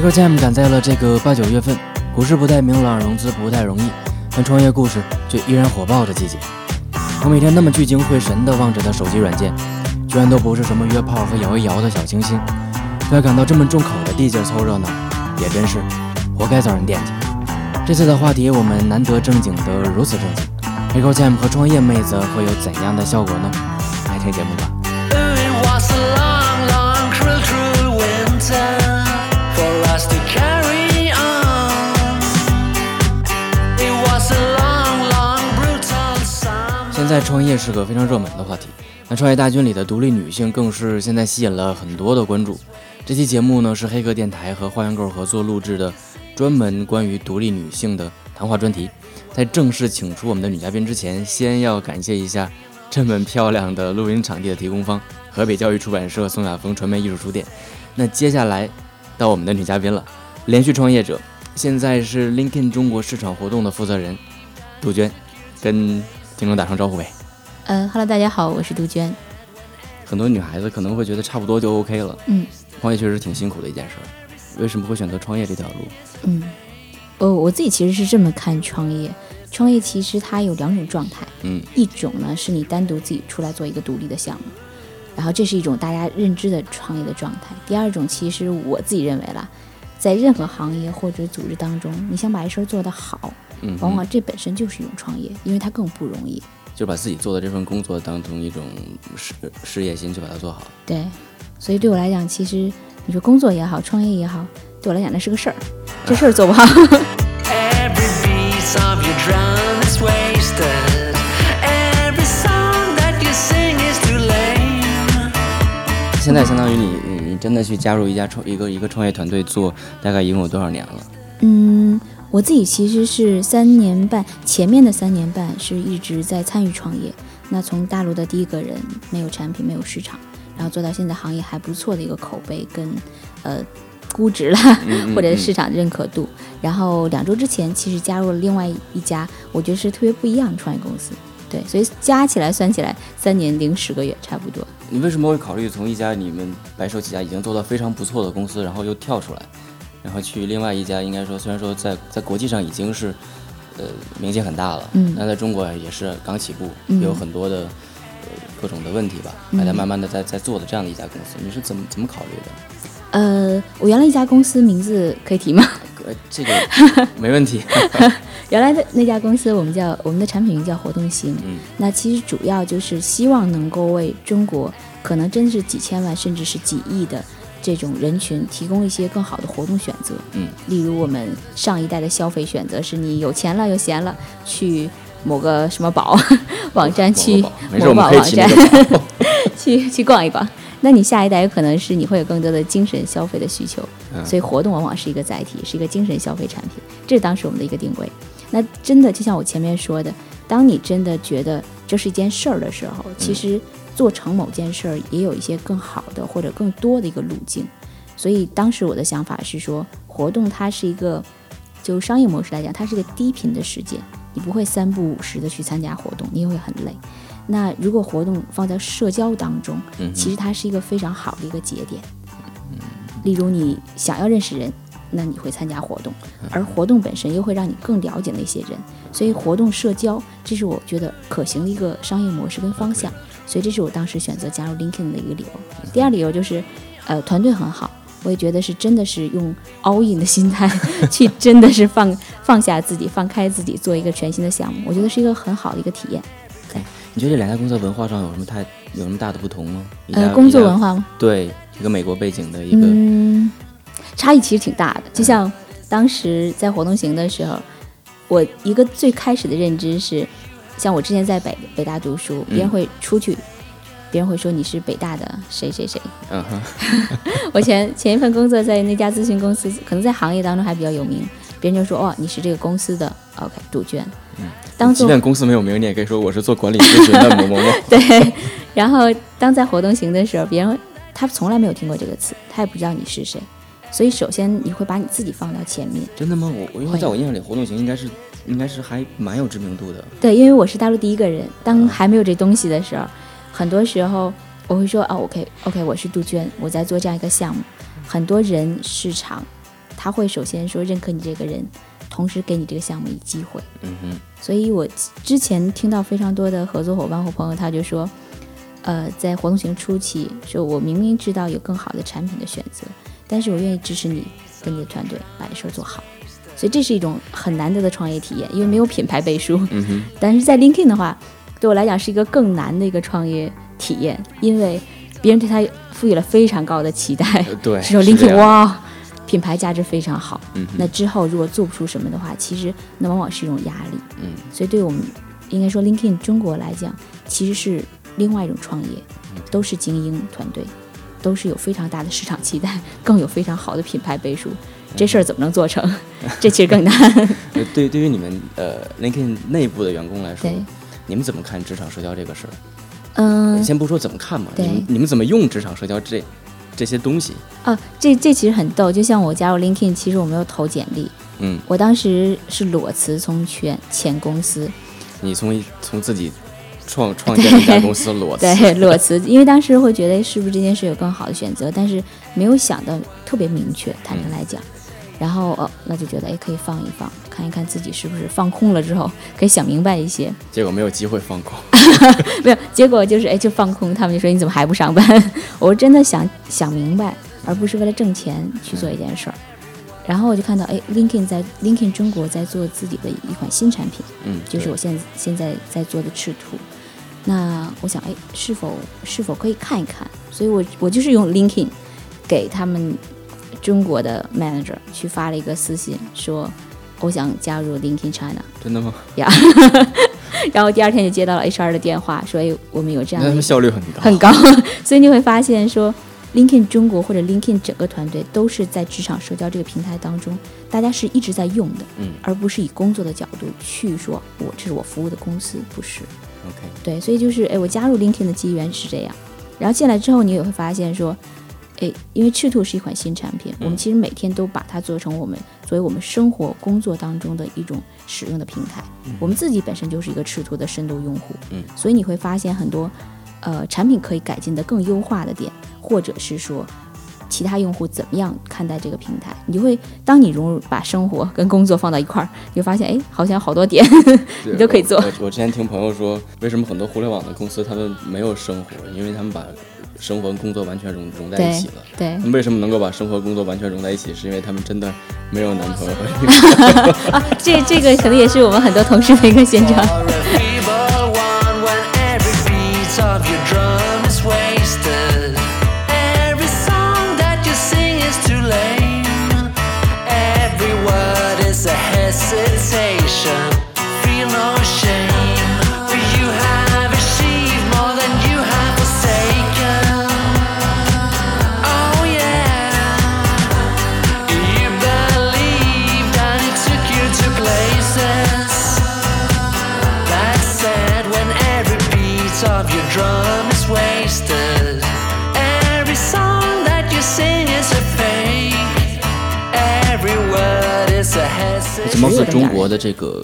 Hacker Time 赶在了这个八九月份，股市不太明朗，融资不太容易，但创业故事却依然火爆的季节。我每天那么聚精会神地望着的手机软件，居然都不是什么约炮和摇一摇的小清新。要感到这么重口的地界凑热闹，也真是活该遭人惦记。这次的话题我们难得正经的如此正经，Hacker Time 和创业妹子会有怎样的效果呢？来听节目吧。在创业是个非常热门的话题，那创业大军里的独立女性更是现在吸引了很多的关注。这期节目呢是黑客电台和花园购合作录制的，专门关于独立女性的谈话专题。在正式请出我们的女嘉宾之前，先要感谢一下这么漂亮的录音场地的提供方——河北教育出版社宋亚峰传媒艺术书店。那接下来到我们的女嘉宾了，连续创业者，现在是 LinkedIn 中国市场活动的负责人杜鹃，跟听众打声招呼呗。呃哈喽，大家好，我是杜鹃。很多女孩子可能会觉得差不多就 OK 了，嗯创业确实挺辛苦的一件事儿。为什么会选择创业这条路？嗯，我我自己其实是这么看创业，创业其实它有两种状态，嗯一种呢是你单独自己出来做一个独立的项目，然后这是一种大家认知的创业的状态。第二种其实我自己认为啦，在任何行业或者组织当中，你想把一事儿做得好，嗯，往往这本身就是一种创业，因为它更不容易。就把自己做的这份工作当成一种事事业心去把它做好。对，所以对我来讲，其实你说工作也好，创业也好，对我来讲那是个事儿，这事儿做不好。Every piece of your drum is wasted. Every song that you sing is too lame. 现在相当于你你你真的去加入一家创一个一个创业团队做，大概一共有多少年了？嗯，我自己其实是三年半，前面的三年半是一直在参与创业。那从大陆的第一个人，没有产品，没有市场，然后做到现在行业还不错的一个口碑跟呃估值啦，嗯或者市场认可度。然后两周之前，其实加入了另外一家，我觉得是特别不一样的创业公司。对，所以加起来算起来，三年零十个月差不多。你为什么会考虑从一家你们白手起家已经做到非常不错的公司，然后又跳出来，然后去另外一家，应该说虽然说在在国际上已经是呃名气很大了，嗯那在中国也是刚起步，嗯有很多的、呃、各种的问题吧，嗯还在慢慢的在在做的这样的一家公司，你是怎么怎么考虑的？呃，我原来一家公司名字可以提吗？呃，这个 没问题，原来的那家公司，我们叫我们的产品名叫活动型。嗯那其实主要就是希望能够为中国可能真是几千万甚至是几亿的这种人群提供一些更好的活动选择。嗯，例如我们上一代的消费选择是你有钱了有闲了去某个什么宝 网站去某宝网站 去去逛一逛。那你下一代有可能是你会有更多的精神消费的需求，嗯所以活动往往是一个载体，是一个精神消费产品，这是当时我们的一个定位。那真的就像我前面说的，当你真的觉得这是一件事儿的时候，其实做成某件事儿也有一些更好的或者更多的一个路径。所以当时我的想法是说，活动它是一个，就商业模式来讲，它是一个低频的事件，你不会三不五时的去参加活动，你也会很累。那如果活动放在社交当中，嗯其实它是一个非常好的一个节点。例如你想要认识人，那你会参加活动，而活动本身又会让你更了解那些人，所以活动社交，这是我觉得可行的一个商业模式跟方向。所以这是我当时选择加入 LinkedIn 的一个理由。第二理由就是，呃，团队很好，我也觉得是真的是用 all in 的心态去，真的是放放下自己，放开自己，做一个全新的项目，我觉得是一个很好的一个体验。你觉得这两家公司的文化上有什么太有什么大的不同吗？呃，工作文化吗？对一个美国背景的一个，嗯，差异其实挺大的。就像当时在活动型的时候，我一个最开始的认知是，像我之前在北北大读书，别人会出去，别人会说你是北大的谁谁谁。嗯哼，我前前一份工作在那家咨询公司，可能在行业当中还比较有名，别人就说哦你是这个公司的 OK 杜鹃。当做即便公司没有名，你也可以说我是做管理咨询的某某某。对，然后当在活动型的时候，别人他从来没有听过这个词，他也不知道你是谁，所以首先你会把你自己放到前面。真的吗？我我因为在我印象里，活动型应该是应该是还蛮有知名度的。对，因为我是大陆第一个人，当还没有这东西的时候，很多时候我会说哦，OK OK，我是杜鹃，我在做这样一个项目，很多人市场他会首先说认可你这个人，同时给你这个项目以机会。嗯哼，所以我之前听到非常多的合作伙伴或朋友，他就说，呃，在活动型初期，说我明明知道有更好的产品的选择，但是我愿意支持你跟你的团队把这事儿做好。所以这是一种很难得的创业体验，因为没有品牌背书。嗯哼，但是在 LinkedIn 的话，对我来讲是一个更难的一个创业体验，因为别人对他赋予了非常高的期待。呃对，这 种是这 LinkedIn 样，哇，品牌价值非常好。嗯，那之后如果做不出什么的话，其实那往往是一种压力。嗯，所以对我们应该说 LinkedIn 中国来讲，其实是另外一种创业，嗯都是精英团队，都是有非常大的市场期待，更有非常好的品牌背书。这事儿怎么能做成？这其实更难。呃对，对于你们呃 LinkedIn 内部的员工来说，你们怎么看职场社交这个事儿？嗯，先不说怎么看嘛，你们你们怎么用职场社交这这些东西？啊，这这其实很逗。就像我加入 LinkedIn，其实我没有投简历，嗯，我当时是裸辞从前前公司，你从一从自己创创建了一家公司裸辞，对，裸辞，因为当时会觉得是不是这件事有更好的选择，但是没有想到特别明确，坦诚来讲。然后哦，那就觉得哎，可以放一放，看一看自己是不是放空了之后可以想明白一些。结果没有机会放空。没有，结果就是哎，就放空。他们就说你怎么还不上班？我真的想想明白，而不是为了挣钱去做一件事儿。然后我就看到哎，LinkedIn 在 LinkedIn 中国在做自己的一款新产品，嗯，就是我现在现在在做的赤兔。那我想，哎，是否是否可以看一看？所以我我就是用 LinkedIn 给他们中国的 manager 去发了一个私信，说我想加入 LinkedIn China 真的吗？呀。然后第二天就接到了 HR 的电话，说哎，我们有这样的效率很高。很高，所以你会发现说，LinkedIn 中国或者 LinkedIn 整个团队都是在职场社交这个平台当中，大家是一直在用的，嗯而不是以工作的角度去说我这是我服务的公司，不是。OK，对，所以就是哎，我加入 LinkedIn 的机缘是这样，然后进来之后，你也会发现说，哎，因为赤兔是一款新产品，我们其实每天都把它做成我们作为我们生活工作当中的一种使用的平台。我们自己本身就是一个赤兔的深度用户，嗯，所以你会发现很多呃产品可以改进的更优化的点，或者是说。其他用户怎么样看待这个平台？你就会，当你融入把生活跟工作放到一块儿，你就发现，哎，好像好多点 你都可以做我我我之前听朋友说，为什么很多互联网的公司他们没有生活？因为他们把生活跟工作完全融融在一起了。对他们为什么能够把生活工作完全融在一起？是因为他们真的没有男朋友和女朋友。啊，这这个可能也是我们很多同事的一个现状。中国的这个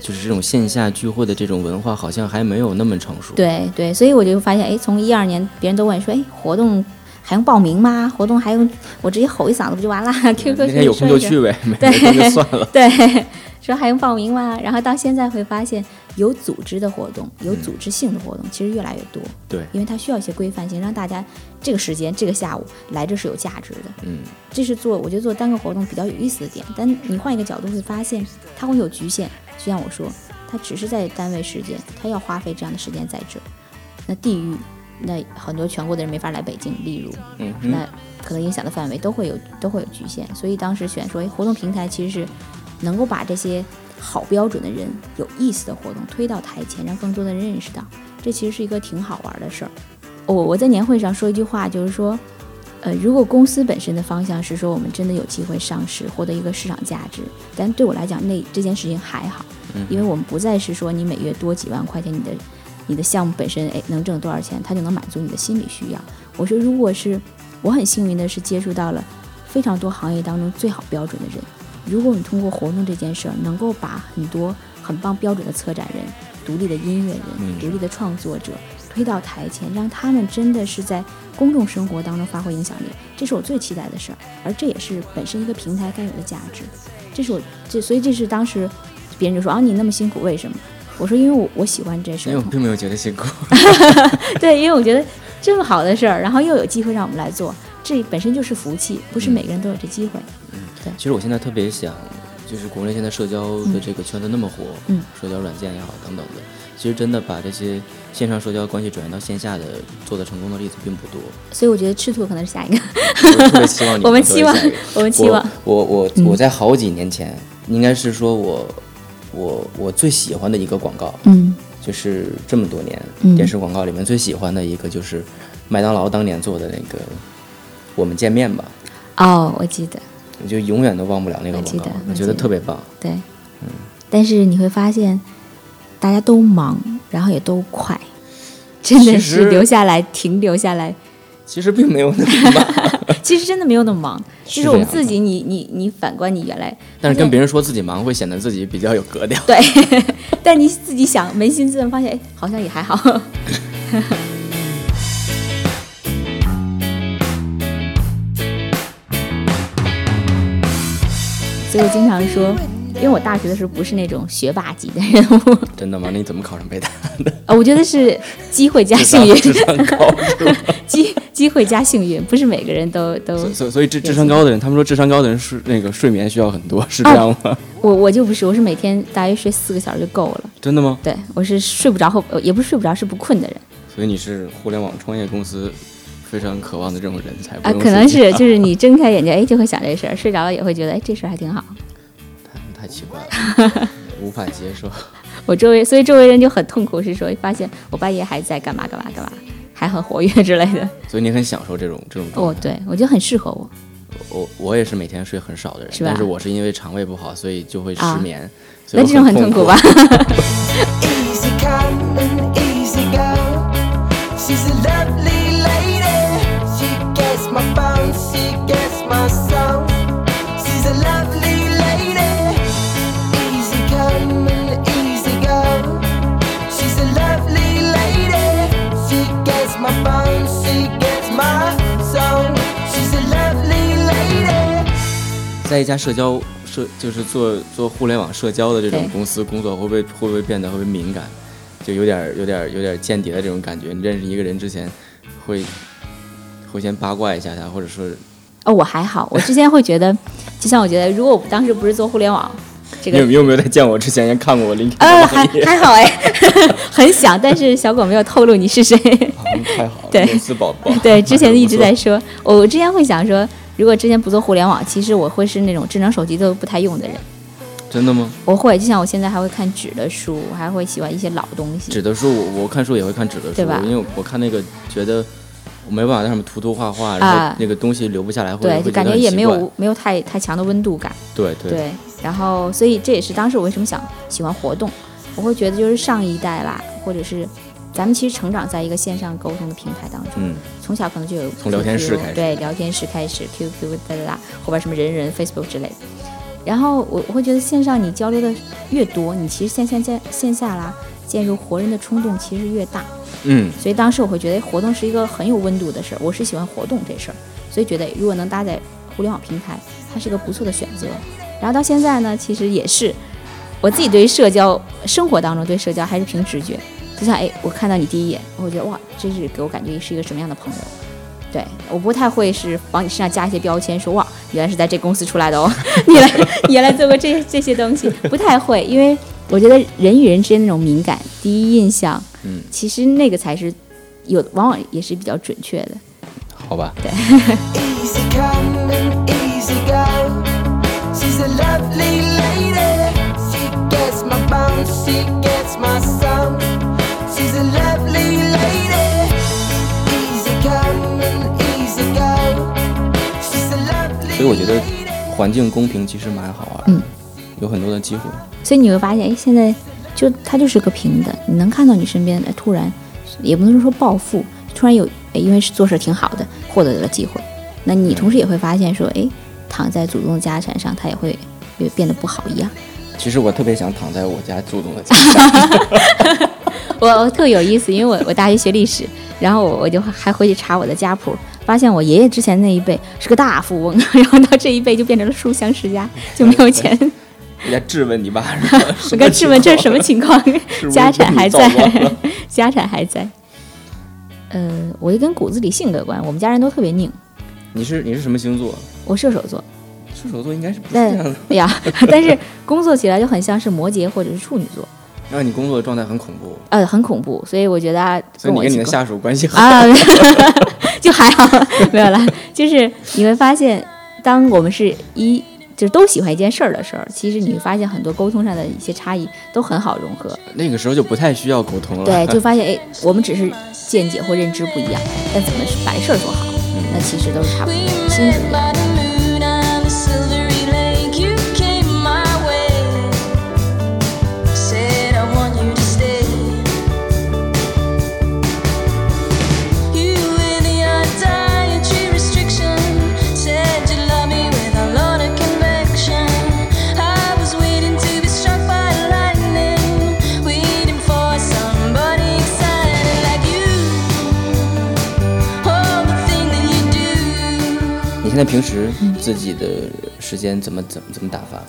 就是这种线下聚会的这种文化，好像还没有那么成熟。对对，所以我就发现，哎，从一二年，别人都问说，哎，活动还用报名吗？活动还用我直接吼一嗓子不就完了？QQ 那天有空就去呗，没没空就算了。对，说还用报名吗？然后到现在会发现，有组织的活动，有组织性的活动，其实越来越多。对，因为它需要一些规范性，让大家这个时间、这个下午来这是有价值的。嗯，这是做我觉得做单个活动比较有意思的点。但你换一个角度会发现，它会有局限。就像我说，它只是在单位时间，它要花费这样的时间在这。那地域，那很多全国的人没法来北京，例如，嗯那可能影响的范围都会有都会有局限。所以当时选说，哎，活动平台其实是能够把这些好标准的人、有意思的活动推到台前，让更多的人认识到，这其实是一个挺好玩的事儿。我我在年会上说一句话，就是说，呃，如果公司本身的方向是说我们真的有机会上市，获得一个市场价值，但对我来讲，那这件事情还好，因为我们不再是说你每月多几万块钱，你的你的项目本身诶能挣多少钱，它就能满足你的心理需要。我说，如果是我很幸运的是接触到了非常多行业当中最好标准的人，如果你通过活动这件事儿，能够把很多很棒标准的策展人、独立的音乐人、嗯独立的创作者推到台前，让他们真的是在公众生活当中发挥影响力，这是我最期待的事儿，而这也是本身一个平台该有的价值。这是我这，所以这是当时别人就说啊，你那么辛苦，为什么？我说因为我我喜欢这事儿因为我，并没有觉得辛苦。对，因为我觉得这么好的事儿，然后又有机会让我们来做，这本身就是福气，不是每个人都有这机会。嗯，对其实我现在特别想，就是国内现在社交的这个圈子那么火，嗯社交软件也好等等的，其实真的把这些线上社交关系转移到线下的做的成功的例子并不多。所以我觉得赤兔可能是下一个，我特别希望你 我们能期望我们期望，我我我在好几年前，应该是说我我我最喜欢的一个广告，嗯就是这么多年、嗯电视广告里面最喜欢的一个，就是麦当劳当年做的那个“我们见面吧哦，我记得，”，我就永远都忘不了那个我记广告得，我觉得特别棒。对，嗯但是你会发现，大家都忙，然后也都快，真的是留下来停留下来，其实并没有那么忙，其实真的没有那么忙。就是是我们自己，你你你反观你原来，但是跟别人说自己忙，会显得自己比较有格调。对，但你自己想扪心自问，发现哎，好像也还好。所以我经常说，因为我大学的时候不是那种学霸级的人物，真的吗？那你怎么考上北大的？啊，我觉得是机会加幸运，智商高？机机会加幸运，不是每个人都都。所所所以智智商高的人，他们说智商高的人是那个睡眠需要很多，是这样吗？我我就不是，我是每天大约睡四个小时就够了。真的吗？对我是睡不着后，呃也不是睡不着，是不困的人所以你是互联网创业公司非常渴望的这种人才，不啊，可能是就是你睁开眼睛，哎，就会想这事儿；睡着了也会觉得，哎，这事儿还挺好。太太奇怪了，无法接受。我周围，所以周围人就很痛苦，是说发现我半夜还在干嘛干嘛干嘛，还很活跃之类的。所以你很享受这种这种状哦，态。对，我觉得很适合我。我我也是每天睡很少的人，是但是我是因为肠胃不好，所以就会失啊眠。那这种很痛痛苦吧？My bones, she gets my soul. She's a lovely lady. Easy come and easy go. She's a lovely lady. She gets my bones, she gets my soul. She's a lovely lady. 在一家社交社，就是做做互联网社交的这种公司工作，会不会会不会变得会不会敏感？就有点有点有点间谍的这种感觉。你认识一个人之前，会会先八卦一下他，或者说哦，我还好，我之前会觉得，就像我觉得，如果我当时不是做互联网，这个你有有没有在见我之前先看过我 LinkedIn 呃，还？还好哎，很想，但是小狗没有透露你是谁。嗯太好了，对。对，之前一直在说，我之前会想说，如果之前不做互联网，其实我会是那种智能手机都不太用的人。真的吗？我会，就像我现在还会看纸的书，我还会喜欢一些老东西。纸的书，我我看书也会看纸的书，对吧因为我看那个觉得我没办法在上面涂涂画画，然啊。后那个东西留不下来，会对，就感觉也没有没有太太强的温度感。对对。对，然后所以这也是当时我为什么想喜欢活动，我会觉得就是上一代啦，或者是咱们其实成长在一个线上沟通的平台当中，嗯，从小可能就有从聊天室开始。对，聊天室开始，QQ 哒哒哒，后边什么人人、Facebook 之类的。然后我我会觉得线上你交流的越多，你其实线下线线下啦，渐入活人的冲动其实越大。嗯，所以当时我会觉得哎活动是一个很有温度的事儿，我是喜欢活动这事儿，所以觉得如果能搭载互联网平台，它是一个不错的选择。然后到现在呢，其实也是我自己对于社交生活当中对社交还是凭直觉，就像哎，我看到你第一眼，我会觉得哇，这是给我感觉是一个什么样的朋友。对，我不太会是往你身上加一些标签，说哇，原来是在这公司出来的哦，你来你原来做过这这些东西，不太会，因为我觉得人与人之间那种敏感，第一印象，嗯，其实那个才是有，往往也是比较准确的。好吧，Easy come easy go. She's a lovely lady. She gets my bones, she gets my soul. She's a lovely lady. Easy come easy go. She's a lovely 所以我觉得 lady. 环境公平其实蛮好玩，嗯，有很多的机会。所以你会发现，哎，现在就它就是个平等，你能看到你身边哎突然，也不能说暴富，突然有哎，因为是做事挺好的，获得了机会，那你同时也会发现说，哎，躺在祖宗的家产上，他也会也变得不好一样。其实我特别想躺在我家祖宗的家产，我 我特有意思，因为我我大学学历史，然后我我就还回去查我的家谱，发现我爷爷之前那一辈是个大富翁，然后到这一辈就变成了书香世家，就没有钱。人家质问你爸是吧？我该质问这是什么情况？家产还在 家产还在。呃，我就跟骨子里性格有关，我们家人都特别拧。你是你是什么星座？我射手座，射手座应该是不是但这样的。哎呀，但是工作起来就很像是摩羯或者是处女座，然后你工作的状态很恐怖，呃，很恐怖，所以我觉得啊所以你跟你的下属关系好。啊，就还好，没有啦。就是你会发现，当我们是一就是都喜欢一件事儿的时候，其实你会发现很多沟通上的一些差异都很好融合。那个时候就不太需要沟通了。对，就发现哎，我们只是见解或认知不一样，但怎么把事儿做好，那其实都是差不多，心是一样的。在平时自己的时间怎么怎么怎么打发？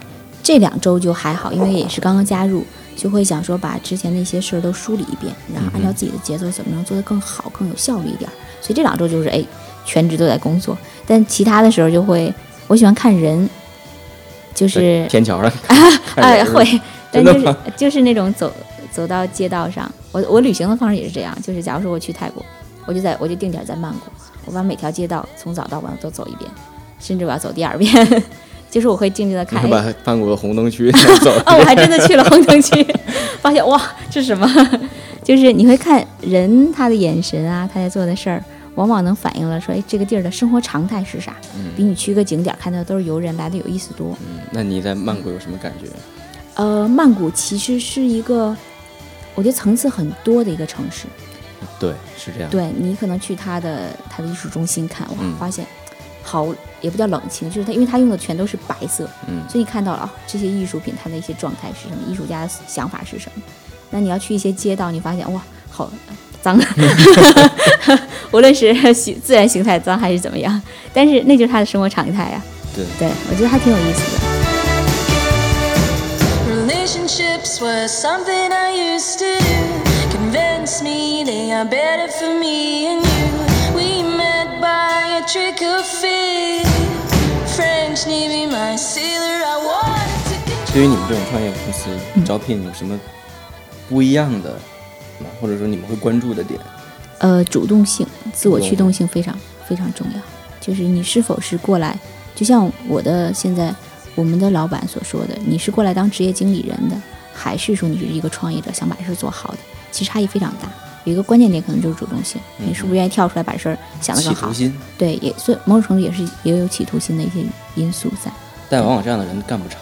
这两周就还好，因为也是刚刚加入，就会想说把之前的一些事儿都梳理一遍，然后按照自己的节奏怎么能做得更好、更有效率一点儿。所以这两周就是哎，全职都在工作，但其他的时候就会，我喜欢看人，就是天桥上 啊哎会，但就是就是那种走走到街道上，我我旅行的方式也是这样，就是假如说我去泰国，我就在我就定点在曼谷，我把每条街道从早到晚都走一遍，甚至我要走第二遍，就是我会静静的看，把曼谷的红灯区 走哦，我还真的去了红灯区，发现哇，这是什么？就是你会看人他的眼神啊，他在做的事儿，往往能反映了说，哎，这个地儿的生活常态是啥，比你去一个景点儿看到的都是游人来的有意思多。嗯那你在曼谷有什么感觉？呃，曼谷其实是一个，我觉得层次很多的一个城市。对，是这样。对你可能去他的他的艺术中心看，哇，嗯发现好也不叫冷清，就是他，因为他用的全都是白色，嗯所以你看到了啊，这些艺术品它的一些状态是什么，艺术家的想法是什么。那你要去一些街道，你发现哇，好脏 无论是形自然形态脏还是怎么样，但是那就是他的生活常态呀、对对，我觉得还挺有意思的。Relationships were something I used to do. Convince me they are better for me and you. We met by a trick of fate. French Navy, my sailor, I wanted to. 对于你们这种创业公司嗯招聘有什么不一样的吗？或者说你们会关注的点？呃，主动性、自我驱动性非常非常重要。就是你是否是过来，就像我的现在我们的老板所说的，你是过来当职业经理人的，还是说你是一个创业者，想把事儿做好的？其实差异非常大。有一个关键点可能就是主动性，你是不是愿意跳出来把事儿想得更好对，也所以某种程度也是也有企图心的一些因素在。但往往这样的人干不长。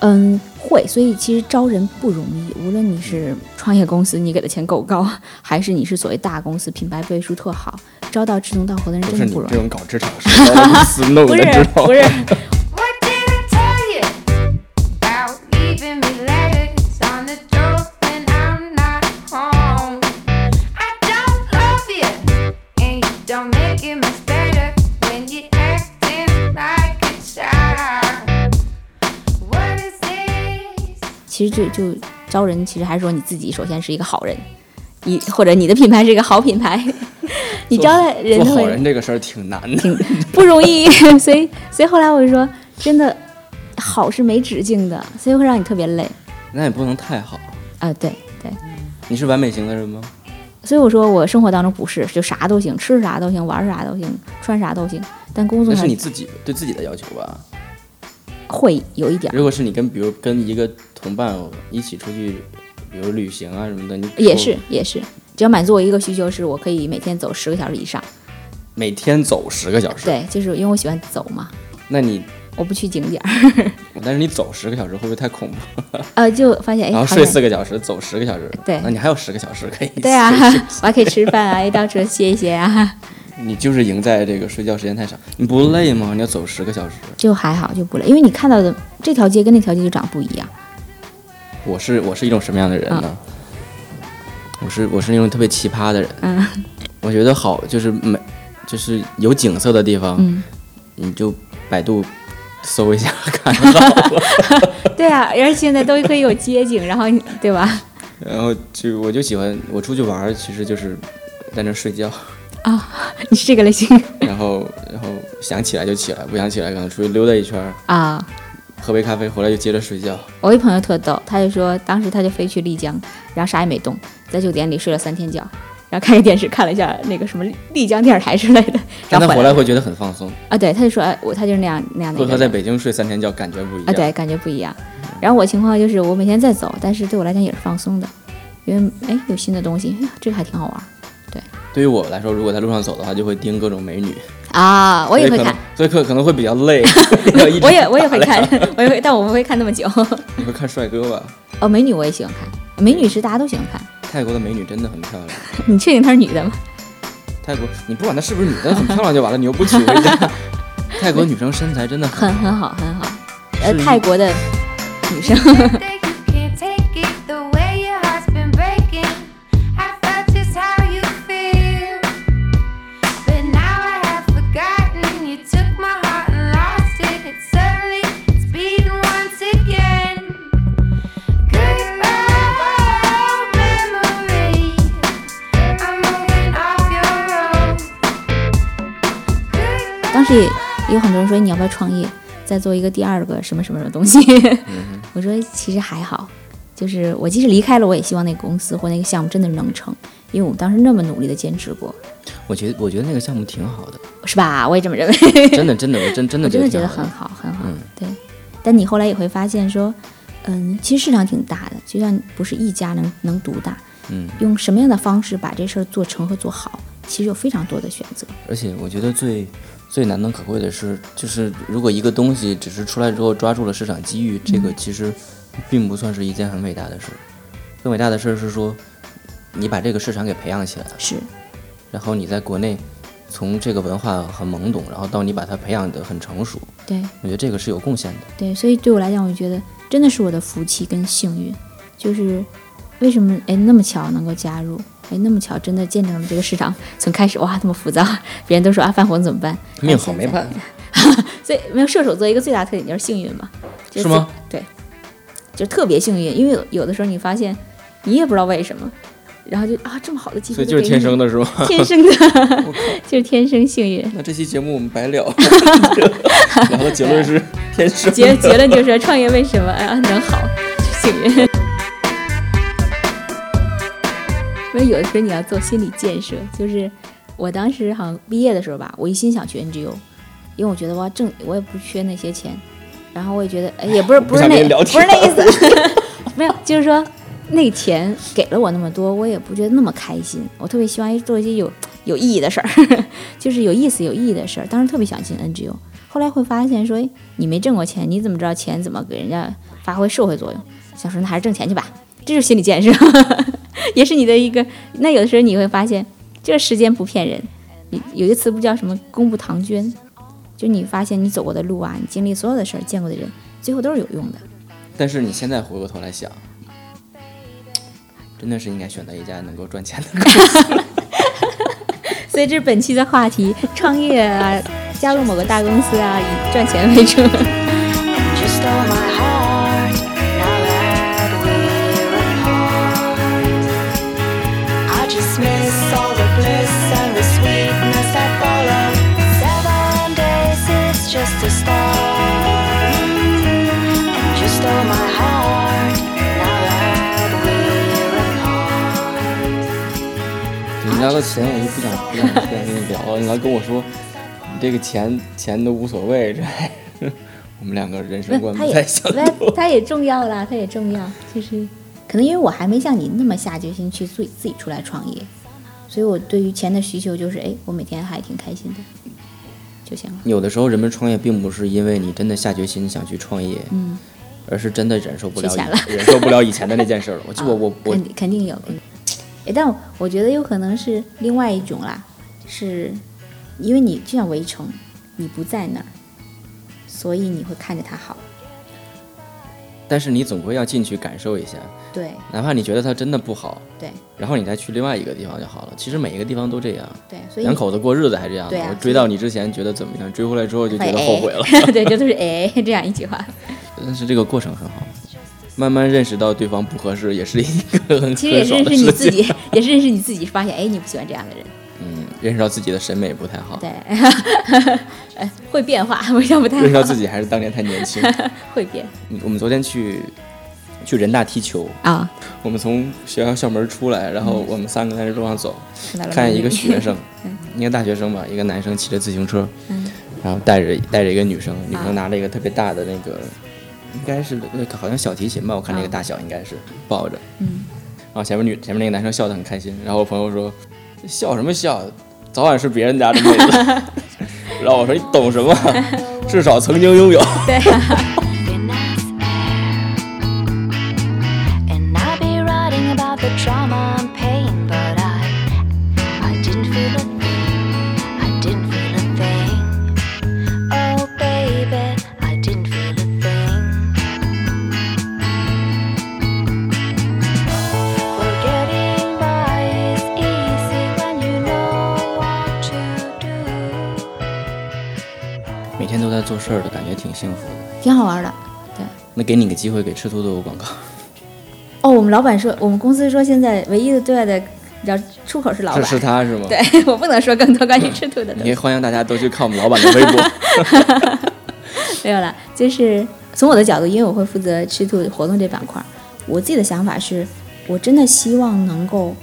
嗯，会，所以其实招人不容易。无论你是创业公司，你给的钱够高，还是你是所谓大公司，品牌背书特好，招到志同道合的人真的不容易。这种搞职场的 公司弄不是的之后，不是，其实就就招人，其实还是说你自己首先是一个好人，你或者你的品牌是一个好品牌，你招待人做好人这个事儿挺难的。挺不容易，所以所以后来我就说，真的好是没止境的，所以会让你特别累那也不能太好。啊、对对。你是完美型的人吗？所以我说，我生活当中不是就啥都行，吃啥都行，玩啥都行，穿啥都行，但工作上那是你自己对自己的要求吧？会有一点儿，如果是你跟比如跟一个同伴一起出去，比如旅行啊什么的，你也是也是，只要满足我一个需求，是我可以每天走十个小时以上。每天走十个小时。，对，就是因为我喜欢走嘛，那你我不去景点儿，但是你走十个小时会不会太恐怖？呃，就发现哎，然后睡四个小时，走十个小时，对那你还有十个小时可以。对啊，我还可以吃饭啊，一到车歇一歇啊，你就是赢在这个睡觉时间太少，你不累吗？你要走十个小时，就还好，就不累，因为你看到的这条街跟那条街就长不一样。我是我是一种什么样的人呢？我是我是那种特别奇葩的人，嗯 我觉得好就是美，就是有景色的地方，嗯，你就百度搜一下看。对啊，而且现在都可以有街景，然后你对吧？然后就我就喜欢我出去玩，其实就是在那睡觉啊，你是这个类型然后然后想起来就起来，不想起来可能出去溜达一圈儿，啊。喝杯咖啡回来就接着睡觉。我一朋友特逗，他就说当时他就飞去丽江，然后啥也没动，在酒店里睡了三天觉，然后看个电视，看了一下那个什么丽江电视台之类的，然后回来会觉得很放松，啊，对，他就说哎我他就是那样那样的和和在北京睡三天觉感觉不一样。啊，对，感觉不一样。然后我情况就是我每天在走，但是对我来讲也是放松的，因为哎有新的东西，哎呀这个还挺好玩对对于我来说，如果在路上走的话，就会盯各种美女，啊，我也会看所以可可可能会比较累。我也我也会看，我也会，但我不会看那么久。你会看帅哥吧？哦，美女我也喜欢看，美女是大家都喜欢看。泰国的美女真的很漂亮。你确定她是女的吗？泰国，你不管她是不是女的，很漂亮就完了，你又不娶回家。泰国女生身材真的很很很好很好。呃，泰国的女生有很多人说你要不要创业，再做一个第二个什么什么什么东西。我说其实还好，就是我即使离开了，我也希望那个公司或那个项目真的能成，因为我们当时那么努力的坚持过，我觉得我觉得那个项目挺好的，是吧？我也这么认为。真的真的我真真的 我真的觉得。很好，很好。嗯对，但你后来也会发现说，嗯，其实市场挺大的，就像不是一家能能独大，嗯，用什么样的方式把这事儿做成和做好，其实有非常多的选择。而且我觉得最最难能可贵的是，就是如果一个东西只是出来之后抓住了市场机遇，这个其实并不算是一件很伟大的事。更伟大的事儿是说，你把这个市场给培养起来了，是，然后你在国内从这个文化很懵懂，然后到你把它培养得很成熟，对我觉得这个是有贡献的。对，所以对我来讲，我觉得真的是我的福气跟幸运，就是为什么哎那么巧能够加入，哎那么巧真的见证了这个市场从开始哇这么浮躁，别人都说啊犯红怎么办？命好没办法，所以没有射手座一个最大特点就是幸运嘛，就是吗？对，就特别幸运，因为有有的时候你发现你也不知道为什么，然后就啊这么好的机会，所以就是天生，的是吗？天生的，就是天生幸运。那这期节目我们白聊，然后结论是天生。结结论就是创业为什么啊能好，幸运。因为有的时候你要做心理建设，就是我当时好像毕业的时候吧，我一心想去 NGO，因为我觉得哇挣我也不缺那些钱，然后我也觉得哎也不是不是那不是那意思，没有，就是说那钱给了我那么多，我也不觉得那么开心。我特别希望做一些有有意义的事儿，就是有意思、有意义的事儿。当时特别想进 NGO，后来会发现说，哎，你没挣过钱，你怎么知道钱怎么给人家发挥社会作用？想说那还是挣钱去吧，这就是心理建设，也是你的一个。那有的时候你会发现，这时间不骗人。有有一个词不叫什么“功不唐捐”，就你发现你走过的路啊，你经历所有的事儿，见过的人，最后都是有用的。但是你现在回过头来想，真的是应该选择一家能够赚钱的公司。所以这是本期的话题：创业啊，加入某个大公司啊，以赚钱为主。Just a start. And you stole my heart. Now that we're apart. 你聊到钱，我就不想不想 跟你聊了。你老跟我说，你这个钱钱都无所谓，这还是 我们两个人生，观不太相同。它它也重要啦，他也重要，就是可能因为我还没像你那么下决心去自己自己出来创业，所以我对于钱的需求就是，哎，我每天还挺开心的就行了。有的时候，人们创业并不是因为你真的下决心想去创业，嗯，而是真的忍受不了 忍受不了以前的那件事儿了。我就我我我肯定有，肯定哎，但我我觉得有可能是另外一种啦，是因为你就像围城，你不在那儿，所以你会看着它好。但是你总归要进去感受一下，对哪怕你觉得它真的不好，对然后你再去另外一个地方就好了。其实每一个地方都这样，对，所以两口子过日子还这样呢。对啊我追到你之前觉得怎么样，追回来之后就觉得后悔了。哎 对，这都是哎这样一句话。但是这个过程很好，慢慢认识到对方不合适，也是一个很其实也认识你。自己，也是认识你自己，发现哎你不喜欢这样的人，嗯，认识到自己的审美不太好，对，哎 会变化，我想不太好认识到自己还是当年太年轻。会变嗯我们昨天去去人大踢球，啊。我们从学校校门出来，然后我们三个在这路上走，看见一个学生，一个大学生吧，一个男生骑着自行车，嗯。然后带着带着一个女生，女啊生拿着一个特别大的那个，应该是那个好像小提琴吧，我看那个啊大小应该是抱着，嗯，然后前面女前面那个男生笑得很开心，然后我朋友说笑什么笑，早晚是别人家的妹子，然后我说你懂什么？至少曾经拥有。对那给你个机会，给吃土豆广告，哦，我们老板说，我们公司说现在唯一的对外的，你知道出口是老是板，是他是吗？对 我不能说更多关于吃兔的东西也。欢迎大家都去看我们老板的微博。没有了，就是从我的角度，因为我会负责吃兔活动这板块，我自己的想法是，我真的希望能够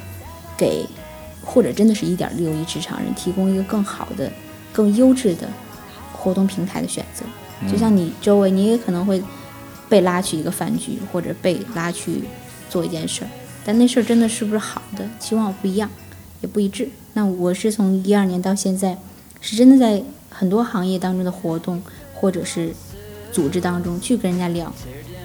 给或者真的是一点六亿职场人提供一个更好的、更优质的活动平台的选择。就像你周围，你也可能会被拉去一个饭局，或者被拉去做一件事儿，但那事儿真的是不是好的，期望不一样，也不一致。那我是从一二年到现在，是真的在很多行业当中的活动或者是组织当中去跟人家聊，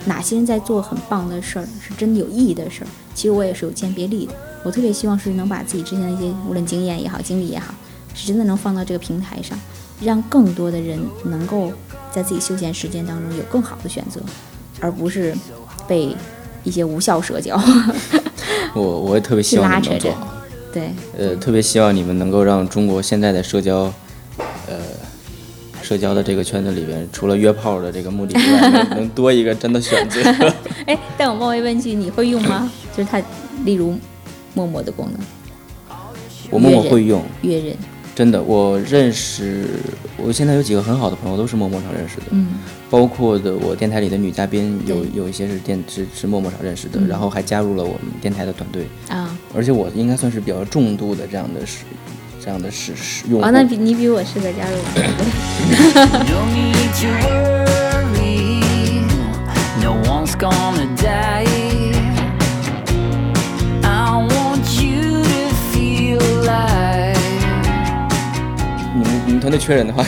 哪些人在做很棒的事儿，是真的有意义的事儿。其实我也是有鉴别力的，我特别希望是能把自己之前的一些无论经验也好、经历也好，是真的能放到这个平台上，让更多的人能够在自己休闲时间当中有更好的选择，而不是被一些无效社交 我我也特别希望你们能做好，对呃，特别希望你们能够让中国现在的社交，呃，社交的这个圈子里边，除了约炮的这个目的之外，能 能多一个真的选择。哎，但我冒昧问句，你会用吗？就是它，例如陌陌的功能，我陌陌会用，约人，真的，我认识，我现在有几个很好的朋友都是陌陌上认识的，嗯。包括的我电台里的女嘉宾有对。有一些是电是是陌陌上认识的，嗯。然后还加入了我们电台的团队，啊，而且我应该算是比较重度的这样的使这样的使使用啊。哦，那比你比我适合加入我们 团队缺人的话，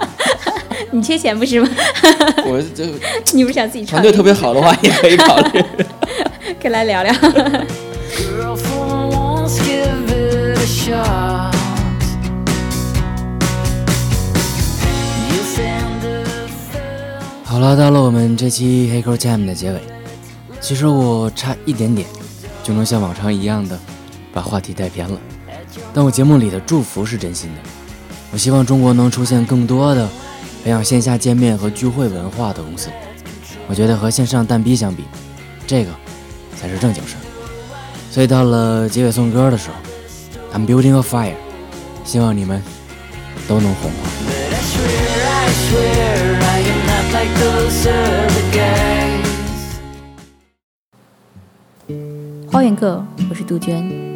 你缺钱不是吗？我这 你不是想自己？团队特别好的话也可以考虑。可以来聊聊。girl. 好了，到了我们这期黑扣 Jam 的结尾。其实我差一点点就能像往常一样的把话题带偏了，但我节目里的祝福是真心的。我希望中国能出现更多的培养线下见面和聚会文化的公司。我觉得和线上蛋逼相比，这个才是正经事儿。所以到了结尾送歌的时候，I'm building a fire，希望你们都能红火。But I swear, I swear, I am not like those other guys. 花园客，我是杜鹃。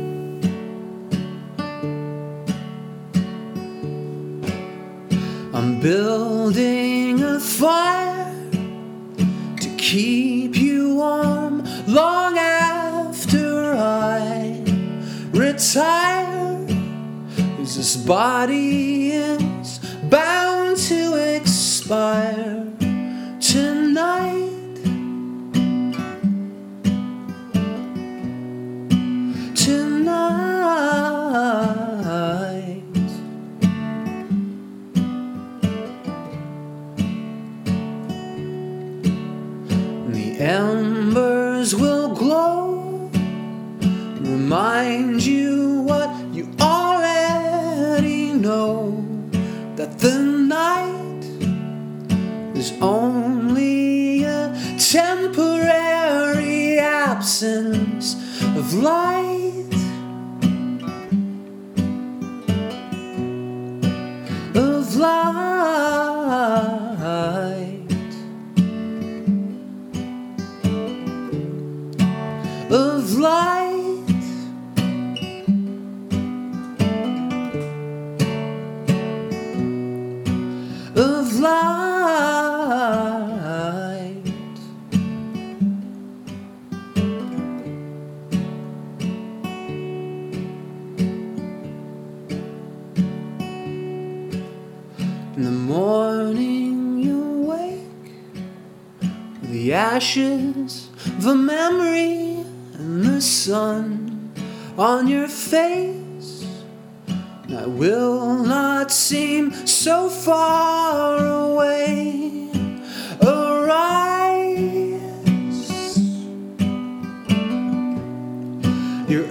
Building a fire to keep you warm long after I retire. 'Cause this body is bound to expire. Tonight. Ashes a memory and the sun on your face. I will not seem so far away. Arise, you're